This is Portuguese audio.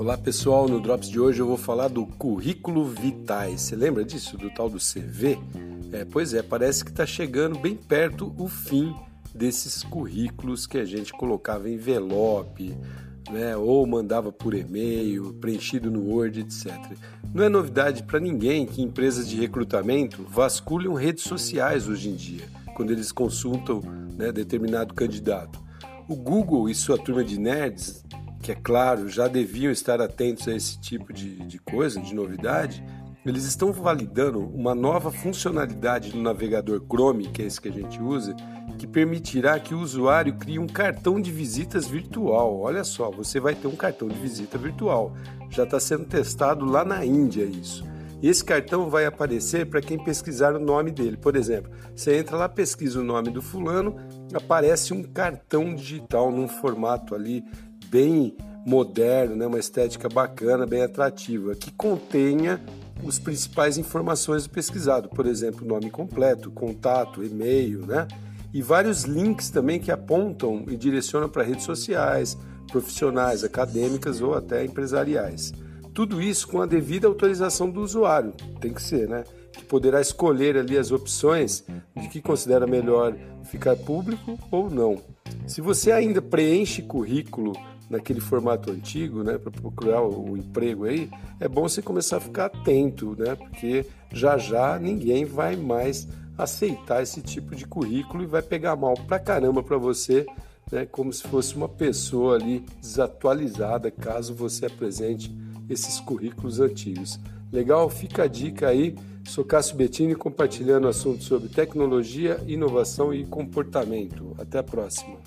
Olá pessoal, no Drops de hoje eu vou falar do currículo vitae. Você lembra disso, do tal do CV? É, pois é, parece que está chegando bem perto o fim desses currículos que a gente colocava em envelope, né, ou mandava por e-mail, preenchido no Word, etc. Não é novidade para ninguém que empresas de recrutamento vasculham redes sociais hoje em dia, quando eles consultam né, determinado candidato. O Google e sua turma de nerds, que é claro, já deviam estar atentos a esse tipo de, de coisa, de novidade, eles estão validando uma nova funcionalidade no navegador Chrome, que é esse que a gente usa, que permitirá que o usuário crie um cartão de visitas virtual. Olha só, você vai ter um cartão de visita virtual. Já está sendo testado lá na Índia isso. E esse cartão vai aparecer para quem pesquisar o nome dele. Por exemplo, você entra lá, pesquisa o nome do fulano, aparece um cartão digital num formato ali bem moderno, né? uma estética bacana, bem atrativa, que contenha as principais informações do pesquisado, por exemplo, nome completo, contato, e-mail, né? e vários links também que apontam e direcionam para redes sociais, profissionais, acadêmicas ou até empresariais. Tudo isso com a devida autorização do usuário, tem que ser, né? Que poderá escolher ali as opções de que considera melhor ficar público ou não. Se você ainda preenche currículo naquele formato antigo, né, para procurar o, emprego aí, é bom você começar a ficar atento, né? Porque já já ninguém vai mais aceitar esse tipo de currículo e vai pegar mal pra caramba para você, né, como se fosse uma pessoa ali desatualizada, caso você apresente esses currículos antigos. Legal? Fica a dica aí. Sou Cássio Bettini compartilhando assuntos sobre tecnologia, inovação e comportamento. Até a próxima.